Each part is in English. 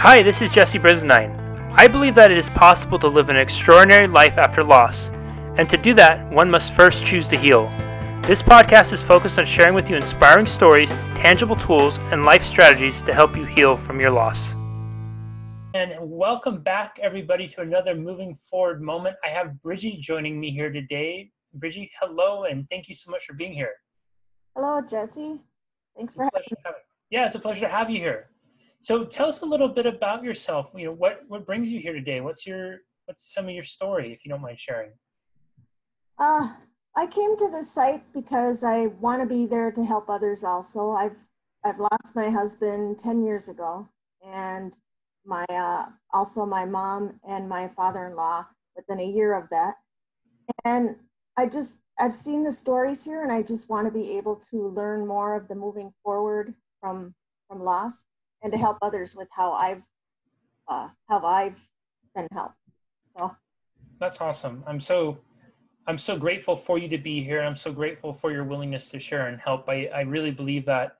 Hi, this is Jesse Brisendine. I believe that it is possible to live an extraordinary life after loss, and to do that, one must first choose to heal. This podcast is focused on sharing with you inspiring stories, tangible tools, and life strategies to help you heal from your loss. And welcome back, everybody, to another moving forward moment. I have Bridgie joining me here today. Bridgie, hello, and thank you so much for being here. Hello, Jesse. Thanks for having me. Yeah, it's a pleasure to have you here. So tell us a little bit about yourself. You know, what what brings you here today? What's your what's some of your story, if you don't mind sharing? Uh, I came to the site because I want to be there to help others. Also, I've I've lost my husband ten years ago, and my uh, also my mom and my father-in-law within a year of that. And I just I've seen the stories here, and I just want to be able to learn more of the moving forward from from loss and to help others with how I've uh, how I've been helped. So that's awesome. I'm so I'm so grateful for you to be here. I'm so grateful for your willingness to share and help. I, I really believe that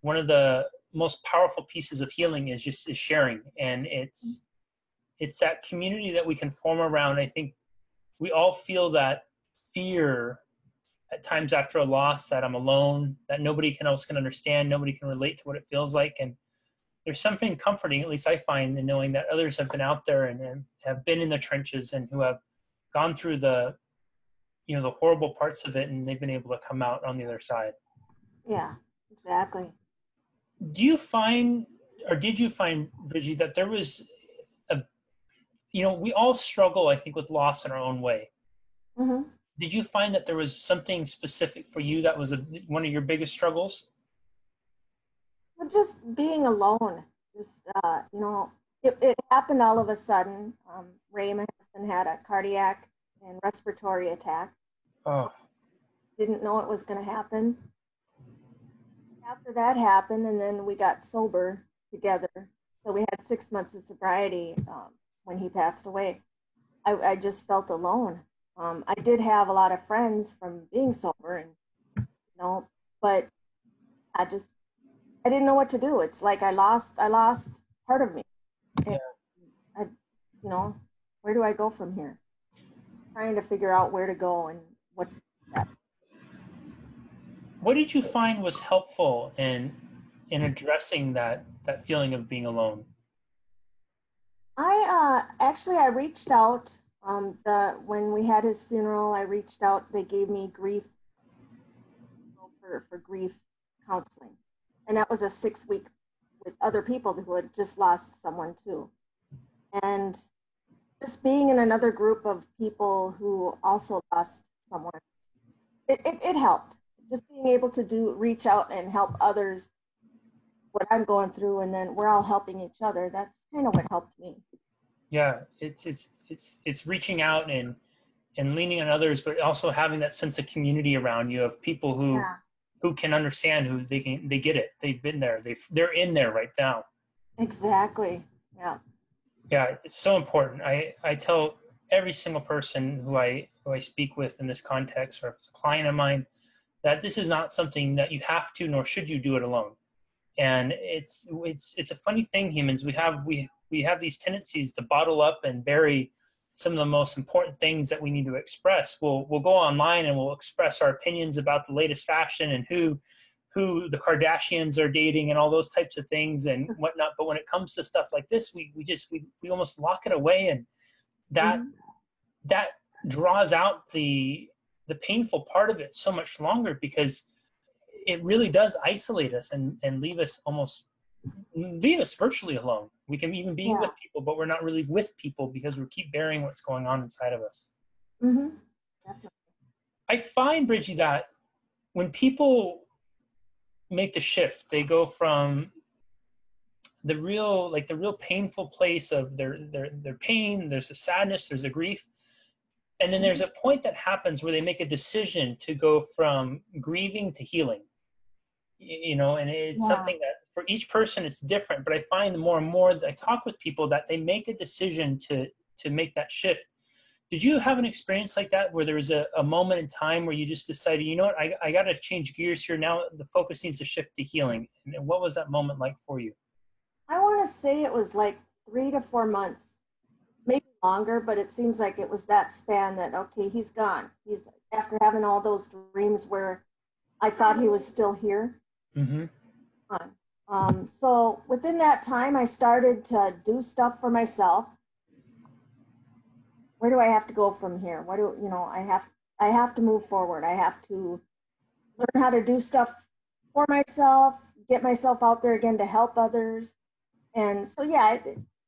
one of the most powerful pieces of healing is just is sharing and it's it's that community that we can form around. I think we all feel that fear at times after a loss that I'm alone, that nobody else can understand, nobody can relate to what it feels like. And there's something comforting, at least I find, in knowing that others have been out there and, and have been in the trenches and who have gone through the, you know, the horrible parts of it, and they've been able to come out on the other side. Yeah, exactly. Do you find, or did you find, Bridgie, that there was a, you know, we all struggle, I think, with loss in our own way. Mm-hmm. Did you find that there was something specific for you that was a, one of your biggest struggles? Just being alone. Just uh, you know, it, it happened all of a sudden. Um, Ray, my husband, had a cardiac and respiratory attack. Oh. Didn't know it was going to happen. After that happened, and then we got sober together. So we had six months of sobriety um, when he passed away. I, I just felt alone. Um, I did have a lot of friends from being sober, and you know, but I just I didn't know what to do. It's like I lost I lost part of me. And I, you know, where do I go from here? Trying to figure out where to go and what to do. What did you find was helpful in in addressing that that feeling of being alone? I uh, actually I reached out um, the when we had his funeral. I reached out. They gave me grief for for grief counseling and that was a six week with other people who had just lost someone too. And just being in another group of people who also lost someone, it, it, it helped. Just being able to do reach out and help others what I'm going through and then we're all helping each other. That's kind of what helped me. Yeah, it's it's it's it's reaching out and and leaning on others, but also having that sense of community around you of people who yeah who can understand who they can they get it. They've been there. They they're in there right now. Exactly. Yeah. Yeah it's so important. I i tell every single person who i who i speak with in this context or if it's a client of mine that this is not something that you have to nor should you do it alone. And it's it's it's a funny thing humans. We have we we have these tendencies to bottle up and bury some of the most important things that we need to express. We'll we'll go online and we'll express our opinions about the latest fashion and who who the Kardashians are dating and all those types of things and whatnot. But when it comes to stuff like this, we we just we, we almost lock it away and that mm-hmm. that draws out the the painful part of it so much longer because it really does isolate us and, and leave us almost leave us virtually alone. We can even be yeah. with people, but we're not really with people because we keep bearing what's going on inside of us. Mm-hmm. I find, Bridgie, that when people make the shift, they go from the real, like the real painful place of their their their pain. There's a sadness, there's a grief, and then there's a point that happens where they make a decision to go from grieving to healing. You know, and it's yeah. something that for each person it's different but i find the more and more that i talk with people that they make a decision to to make that shift did you have an experience like that where there was a, a moment in time where you just decided you know what i, I got to change gears here now the focus needs to shift to healing and what was that moment like for you I want to say it was like three to four months, maybe longer, but it seems like it was that span that okay, he's gone. He's after having all those dreams where I thought he was still here. Mm-hmm. Um, so within that time, I started to do stuff for myself. Where do I have to go from here? What do you know? I have I have to move forward. I have to learn how to do stuff for myself, get myself out there again to help others. And so yeah,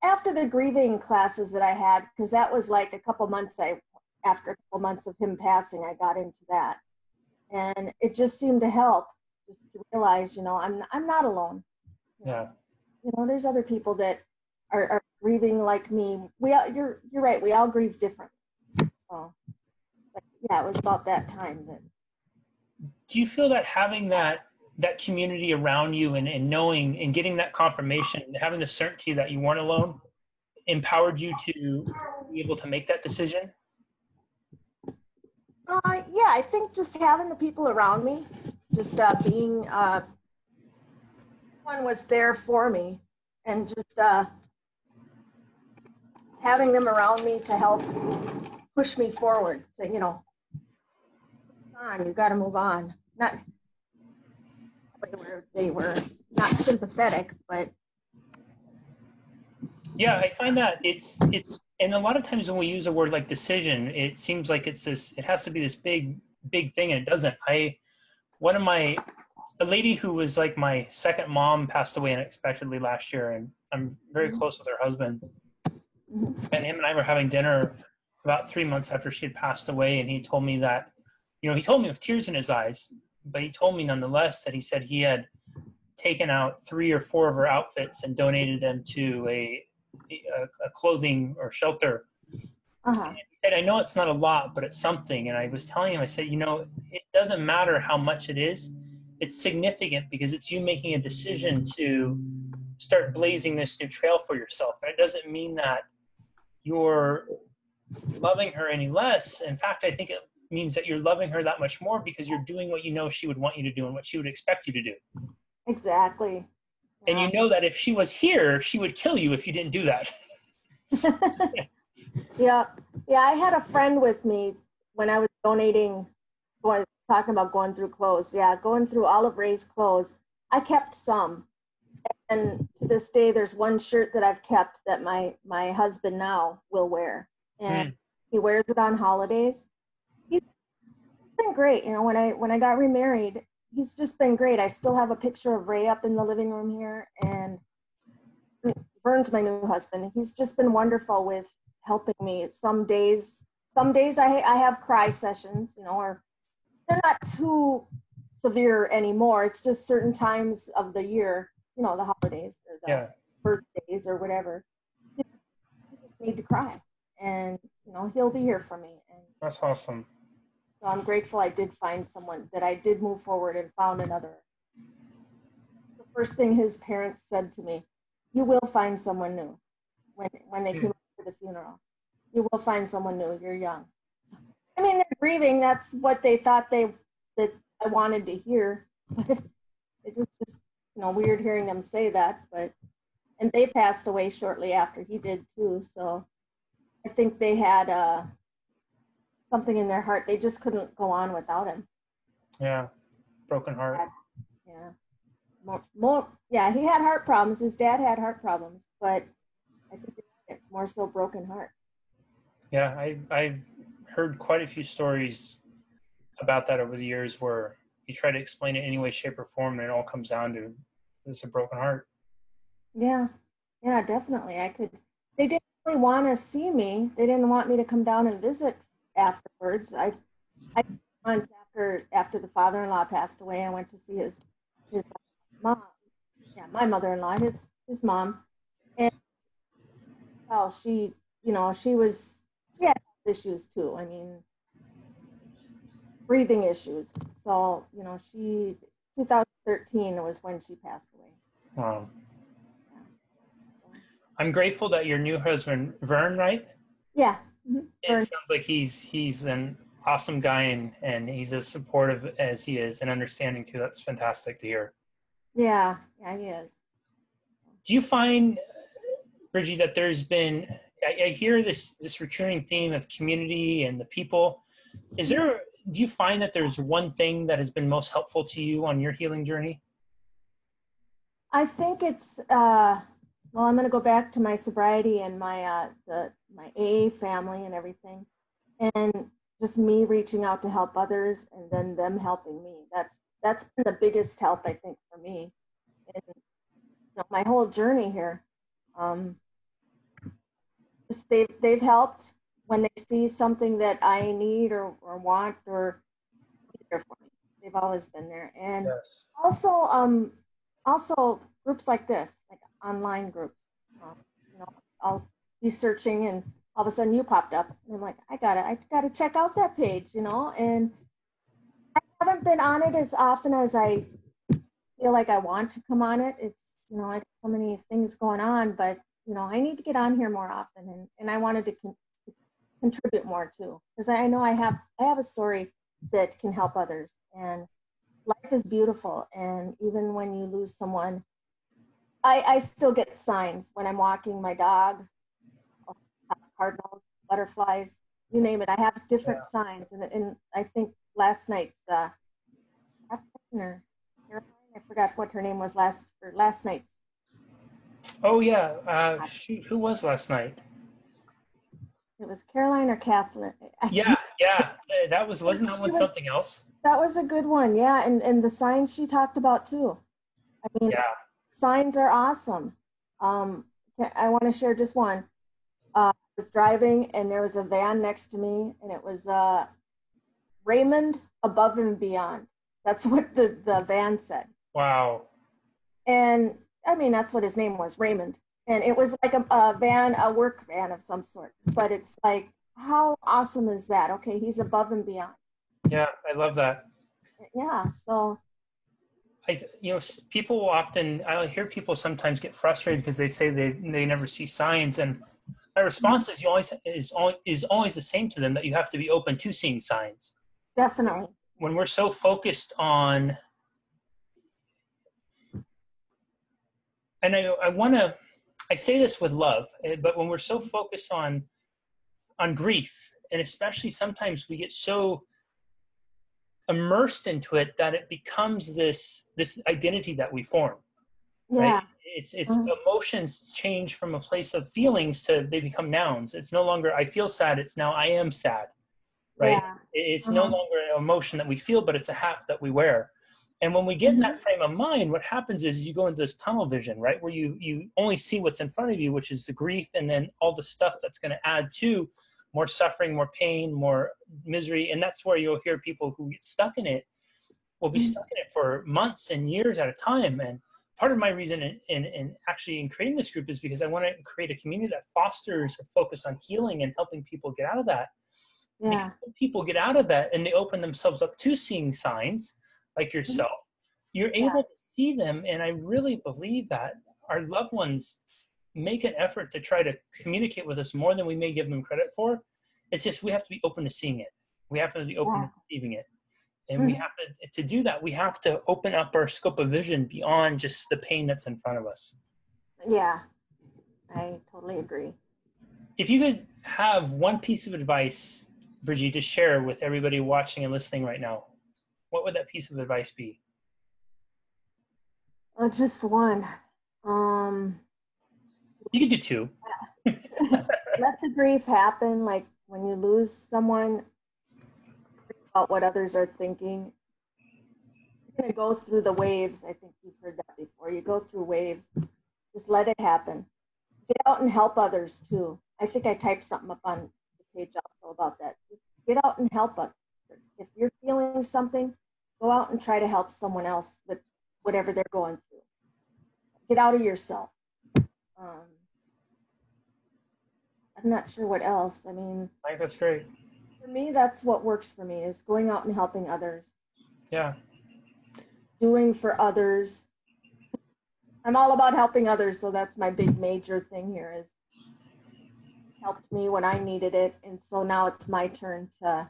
after the grieving classes that I had, because that was like a couple months I after a couple months of him passing, I got into that, and it just seemed to help, just to realize, you know, I'm I'm not alone. Yeah. You know, there's other people that are, are grieving like me. We all, you're you're right. We all grieve differently So, but yeah, it was about that time that. Do you feel that having that that community around you and, and knowing and getting that confirmation, and having the certainty that you weren't alone, empowered you to be able to make that decision? Uh, yeah, I think just having the people around me, just uh, being uh, one was there for me, and just uh, having them around me to help push me forward. To you know, on, you got to move on. Not they were they were not sympathetic, but yeah, I find that it's it's and a lot of times when we use a word like decision, it seems like it's this it has to be this big big thing and it doesn't. I one of my a lady who was like my second mom passed away unexpectedly last year and I'm very mm-hmm. close with her husband. And him and I were having dinner about three months after she had passed away and he told me that you know, he told me with tears in his eyes, but he told me nonetheless that he said he had taken out three or four of her outfits and donated them to a a, a clothing or shelter. Uh-huh. He said, I know it's not a lot, but it's something. And I was telling him, I said, you know, it doesn't matter how much it is. It's significant because it's you making a decision to start blazing this new trail for yourself. And it doesn't mean that you're loving her any less. In fact, I think it means that you're loving her that much more because you're doing what you know she would want you to do and what she would expect you to do. Exactly. And you know that if she was here, she would kill you if you didn't do that. yeah. Yeah, I had a friend with me when I was donating, talking about going through clothes. Yeah, going through all of Ray's clothes. I kept some. And to this day, there's one shirt that I've kept that my, my husband now will wear. And mm. he wears it on holidays. He's been great. You know, when I when I got remarried, he's just been great. I still have a picture of Ray up in the living room here, and Vern's my new husband. He's just been wonderful with helping me. Some days, some days I I have cry sessions, you know, or they're not too severe anymore. It's just certain times of the year, you know, the holidays or the yeah. birthdays or whatever. You just need to cry, and you know, he'll be here for me. And that's awesome. So I'm grateful I did find someone that I did move forward and found another. The first thing his parents said to me, "You will find someone new." When when they hmm. came to the funeral, you will find someone new. You're young. I mean, grieving. That's what they thought they that I wanted to hear. It was just you know weird hearing them say that. But and they passed away shortly after he did too. So I think they had uh something in their heart. They just couldn't go on without him. Yeah, broken heart. Yeah, more, more. Yeah, he had heart problems. His dad had heart problems, but I think it's more so broken heart. Yeah, I I've heard quite a few stories about that over the years where you try to explain it any way, shape, or form, and it all comes down to it's a broken heart. Yeah, yeah, definitely. I could. They didn't really want to see me. They didn't want me to come down and visit afterwards. I, I months after after the father-in-law passed away, I went to see his his mom. Yeah, my mother-in-law, his his mom, and well, she, you know, she was she had issues too. I mean, breathing issues. So, you know, she 2013 was when she passed away. Wow. I'm grateful that your new husband, Vern, right? Yeah. Mm-hmm. It sounds like he's he's an awesome guy and and he's as supportive as he is and understanding too. That's fantastic to hear. Yeah, yeah, he is. do you find, Bridgie, that there's been I, I hear this this recurring theme of community and the people. Is there do you find that there's one thing that has been most helpful to you on your healing journey? I think it's uh, well. I'm going to go back to my sobriety and my uh, the my AA family and everything, and just me reaching out to help others and then them helping me. That's that's been the biggest help I think for me, in you know, my whole journey here. Um, just they've they've helped when they see something that I need or, or want or there for me. They've always been there, and yes. also um also groups like this, like online groups. Um, you know, I'll be searching and all of a sudden you popped up and I'm like, I gotta I gotta check out that page, you know, and I haven't been on it as often as I feel like I want to come on it. It's you know, I have so many things going on, but you know, I need to get on here more often and, and I wanted to con- contribute more too. Because I know I have I have a story that can help others and life is beautiful and even when you lose someone I, I still get signs when I'm walking my dog, cardinals, butterflies, you name it. I have different yeah. signs, and and I think last night's uh, Caroline, I forgot what her name was last or last night's. Oh yeah, uh, she, who was last night? It was Caroline or Kathleen. Yeah, yeah, that was wasn't that one was, something else? That was a good one, yeah, and and the signs she talked about too. I mean, yeah signs are awesome. Um, I want to share just one. Uh, I was driving and there was a van next to me, and it was uh, Raymond Above and Beyond. That's what the, the van said. Wow. And I mean, that's what his name was, Raymond. And it was like a, a van, a work van of some sort. But it's like, how awesome is that? Okay, he's above and beyond. Yeah, I love that. Yeah, so I, you know, people will often, I hear people sometimes get frustrated because they say they, they never see signs. And my response is, you always, is, always, is always the same to them that you have to be open to seeing signs. Definitely. When we're so focused on, and I, I want to, I say this with love, eh, but when we're so focused on, on grief, and especially sometimes we get so immersed into it that it becomes this this identity that we form yeah. right it's it's mm-hmm. emotions change from a place of feelings to they become nouns it's no longer i feel sad it's now i am sad right yeah. it's mm-hmm. no longer an emotion that we feel but it's a hat that we wear and when we get in that mm-hmm. frame of mind what happens is you go into this tunnel vision right where you you only see what's in front of you which is the grief and then all the stuff that's going to add to more suffering, more pain, more misery. And that's where you'll hear people who get stuck in it will be mm-hmm. stuck in it for months and years at a time. And part of my reason in, in, in, actually in creating this group is because I want to create a community that fosters a focus on healing and helping people get out of that. Yeah. people get out of that and they open themselves up to seeing signs like mm-hmm. yourself, you're able yeah. to see them. And I really believe that our loved ones make an effort to try to communicate with us more than we may give them credit for. It's just we have to be open to seeing it. We have to be open yeah. to receiving it. And mm-hmm. we have to to do that, we have to open up our scope of vision beyond just the pain that's in front of us. Yeah. I totally agree. If you could have one piece of advice, Bridgie, to share with everybody watching and listening right now, what would that piece of advice be? Uh, just one. Um, you can do two. Let the grief happen. Like when you lose someone, about what others are thinking. You're gonna go through the waves. I think you've heard that before. You go through waves. Just let it happen. Get out and help others too. I think I typed something up on the page also about that. Just get out and help others. If you're feeling something, go out and try to help someone else with whatever they're going through. Get out of yourself. Um, I'm not sure what else. I mean, I think that's great. For me, that's what works for me is going out and helping others. Yeah. Doing for others. I'm all about helping others, so that's my big major thing here is helped me when I needed it, and so now it's my turn to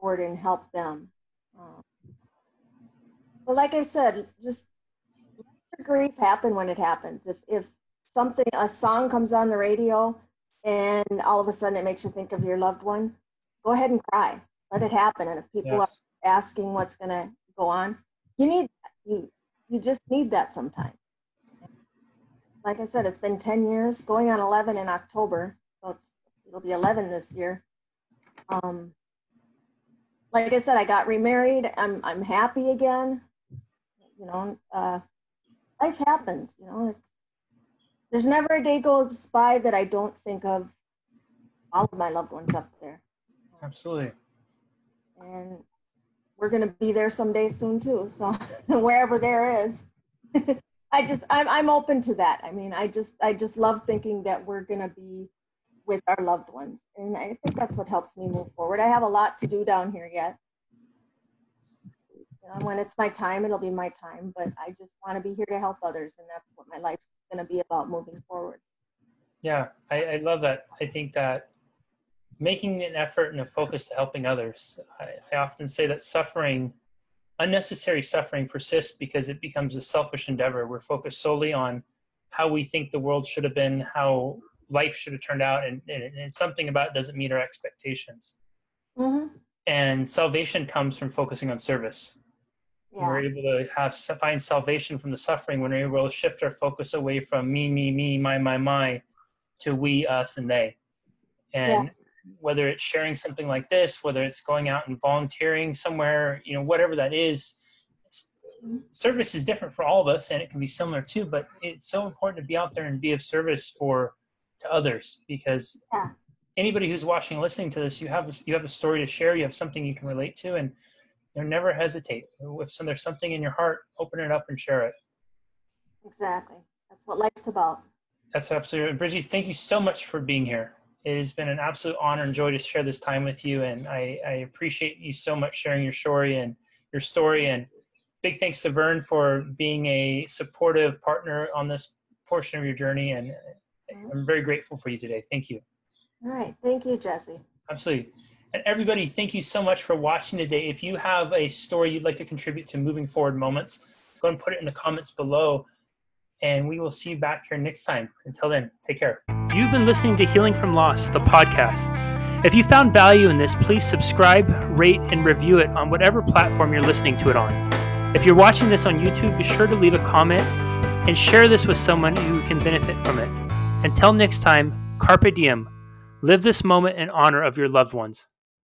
forward and help them. Um, but like I said, just let grief happen when it happens. If if something a song comes on the radio and all of a sudden it makes you think of your loved one, go ahead and cry. Let it happen. And if people yes. are asking what's going to go on, you need you you just need that sometimes. Like I said, it's been 10 years, going on 11 in October. So it'll be 11 this year. Um, like I said, I got remarried. I'm I'm happy again. You know, uh, life happens. You know, it's there's never a day goes by that I don't think of all of my loved ones up there. Absolutely. And we're gonna be there someday soon too. So wherever there is, I just I'm I'm open to that. I mean, I just I just love thinking that we're gonna be with our loved ones, and I think that's what helps me move forward. I have a lot to do down here yet. You know, when it's my time, it'll be my time. But I just want to be here to help others, and that's what my life's going to be about moving forward. Yeah, I, I love that. I think that making an effort and a focus to helping others. I, I often say that suffering, unnecessary suffering, persists because it becomes a selfish endeavor. We're focused solely on how we think the world should have been, how life should have turned out, and, and, and something about it doesn't meet our expectations. Mm-hmm. And salvation comes from focusing on service. Yeah. We're able to have find salvation from the suffering when we're able to shift our focus away from me, me, me, my, my, my, to we, us, and they. And yeah. whether it's sharing something like this, whether it's going out and volunteering somewhere, you know, whatever that is, service is different for all of us, and it can be similar too. But it's so important to be out there and be of service for to others because yeah. anybody who's watching and listening to this, you have you have a story to share, you have something you can relate to, and you know, never hesitate. If some, there's something in your heart, open it up and share it. Exactly. That's what life's about. That's absolutely. Bridgie, thank you so much for being here. It has been an absolute honor and joy to share this time with you, and I, I appreciate you so much sharing your story and your story. And big thanks to Vern for being a supportive partner on this portion of your journey. And I'm very grateful for you today. Thank you. All right. Thank you, Jesse. Absolutely. And everybody, thank you so much for watching today. If you have a story you'd like to contribute to Moving Forward Moments, go and put it in the comments below. And we will see you back here next time. Until then, take care. You've been listening to Healing from Loss, the podcast. If you found value in this, please subscribe, rate, and review it on whatever platform you're listening to it on. If you're watching this on YouTube, be sure to leave a comment and share this with someone who can benefit from it. Until next time, Carpe Diem. Live this moment in honor of your loved ones.